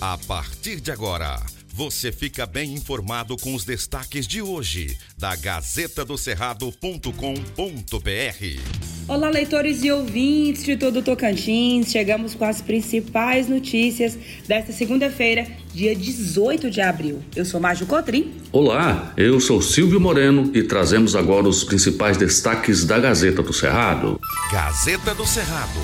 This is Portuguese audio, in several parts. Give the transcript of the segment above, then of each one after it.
A partir de agora, você fica bem informado com os destaques de hoje da Gazeta do Cerrado.com.br. Olá, leitores e ouvintes de todo o Tocantins. Chegamos com as principais notícias desta segunda-feira, dia 18 de abril. Eu sou Márcio Cotrim. Olá, eu sou Silvio Moreno e trazemos agora os principais destaques da Gazeta do Cerrado. Gazeta do Cerrado.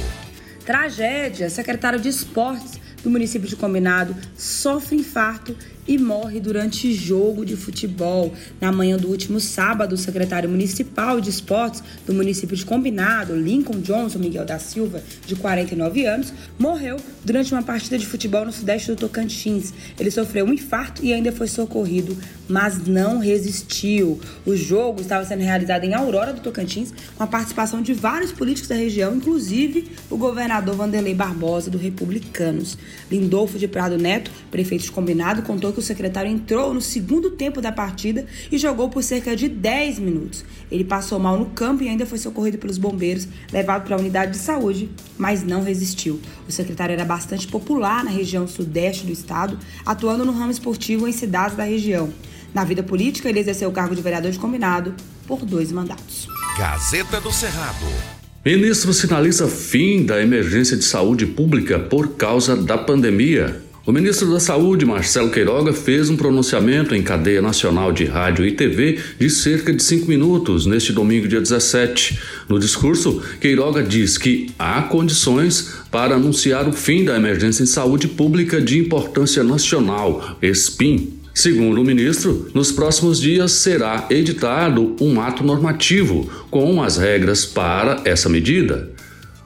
Tragédia. Secretário de Esportes do município de Combinado sofre infarto e morre durante jogo de futebol. Na manhã do último sábado, o secretário municipal de esportes do município de Combinado, Lincoln Johnson Miguel da Silva, de 49 anos, morreu durante uma partida de futebol no sudeste do Tocantins. Ele sofreu um infarto e ainda foi socorrido, mas não resistiu. O jogo estava sendo realizado em Aurora do Tocantins, com a participação de vários políticos da região, inclusive o governador Vanderlei Barbosa, do Republicanos. Lindolfo de Prado Neto, prefeito de Combinado, contou que o secretário entrou no segundo tempo da partida e jogou por cerca de 10 minutos. Ele passou mal no campo e ainda foi socorrido pelos bombeiros, levado para a unidade de saúde, mas não resistiu. O secretário era bastante popular na região sudeste do estado, atuando no ramo esportivo em cidades da região. Na vida política, ele exerceu o cargo de vereador de combinado por dois mandatos. Gazeta do Cerrado. Ministro sinaliza fim da emergência de saúde pública por causa da pandemia. O ministro da Saúde, Marcelo Queiroga, fez um pronunciamento em cadeia nacional de rádio e TV de cerca de cinco minutos neste domingo, dia 17. No discurso, Queiroga diz que há condições para anunciar o fim da emergência em saúde pública de importância nacional, SPIN. Segundo o ministro, nos próximos dias será editado um ato normativo com as regras para essa medida.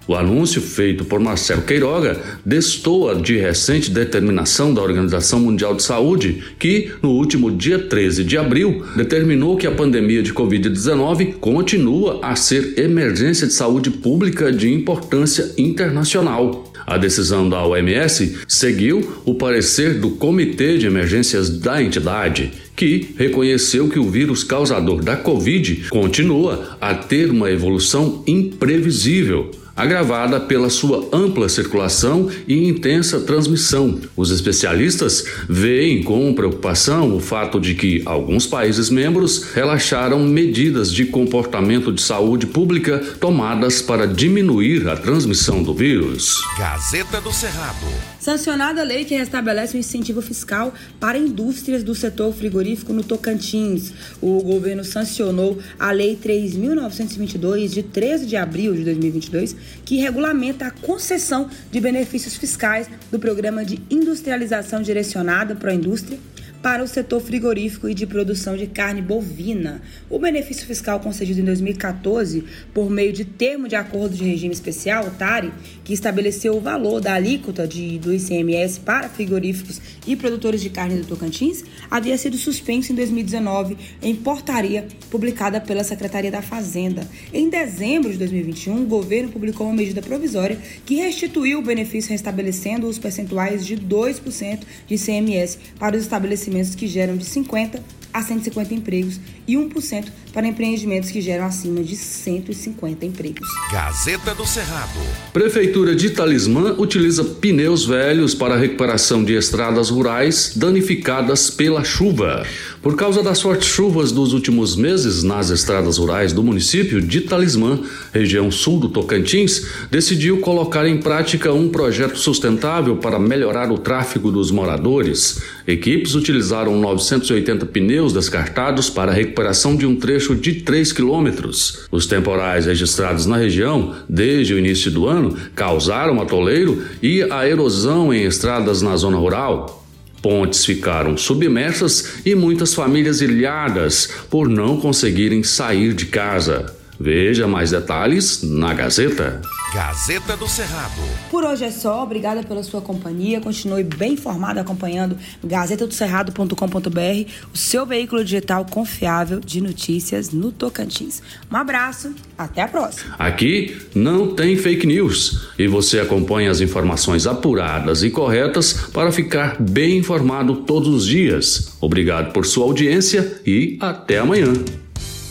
O anúncio feito por Marcelo Queiroga destoa de recente determinação da Organização Mundial de Saúde, que, no último dia 13 de abril, determinou que a pandemia de Covid-19 continua a ser emergência de saúde pública de importância internacional. A decisão da OMS seguiu o parecer do Comitê de Emergências da entidade, que reconheceu que o vírus causador da Covid continua a ter uma evolução imprevisível agravada pela sua ampla circulação e intensa transmissão. Os especialistas veem com preocupação o fato de que alguns países membros relaxaram medidas de comportamento de saúde pública tomadas para diminuir a transmissão do vírus. Gazeta do Cerrado. Sancionada a lei que restabelece o incentivo fiscal para indústrias do setor frigorífico no Tocantins. O governo sancionou a Lei 3.922, de 13 de abril de 2022, que regulamenta a concessão de benefícios fiscais do Programa de Industrialização Direcionada para a Indústria para o setor frigorífico e de produção de carne bovina. O benefício fiscal concedido em 2014 por meio de termo de acordo de regime especial, TARI, que estabeleceu o valor da alíquota de, do ICMS para frigoríficos e produtores de carne do Tocantins, havia sido suspenso em 2019 em portaria publicada pela Secretaria da Fazenda. Em dezembro de 2021, o governo publicou uma medida provisória que restituiu o benefício restabelecendo os percentuais de 2% de ICMS para os estabelecimentos que geram de 50 a 150 empregos e 1% para empreendimentos que geram acima de 150 empregos. Gazeta do Cerrado. Prefeitura de Talismã utiliza pneus velhos para a recuperação de estradas rurais danificadas pela chuva. Por causa das fortes chuvas dos últimos meses nas estradas rurais do município de Talismã, região sul do Tocantins, decidiu colocar em prática um projeto sustentável para melhorar o tráfego dos moradores. Equipes utilizaram 980 pneus descartados para a recuperação de um trecho de 3 quilômetros. Os temporais registrados na região desde o início do ano causaram atoleiro e a erosão em estradas na zona rural. Pontes ficaram submersas e muitas famílias ilhadas por não conseguirem sair de casa. Veja mais detalhes na Gazeta. Gazeta do Cerrado. Por hoje é só. Obrigada pela sua companhia. Continue bem informado acompanhando gazetadocerrado.com.br, o seu veículo digital confiável de notícias no Tocantins. Um abraço, até a próxima. Aqui não tem fake news e você acompanha as informações apuradas e corretas para ficar bem informado todos os dias. Obrigado por sua audiência e até amanhã.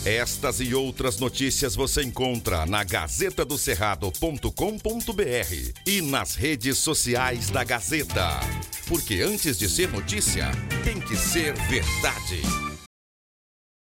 Estas e outras notícias você encontra na gazetadocerrado.com.br e nas redes sociais da Gazeta. Porque antes de ser notícia, tem que ser verdade.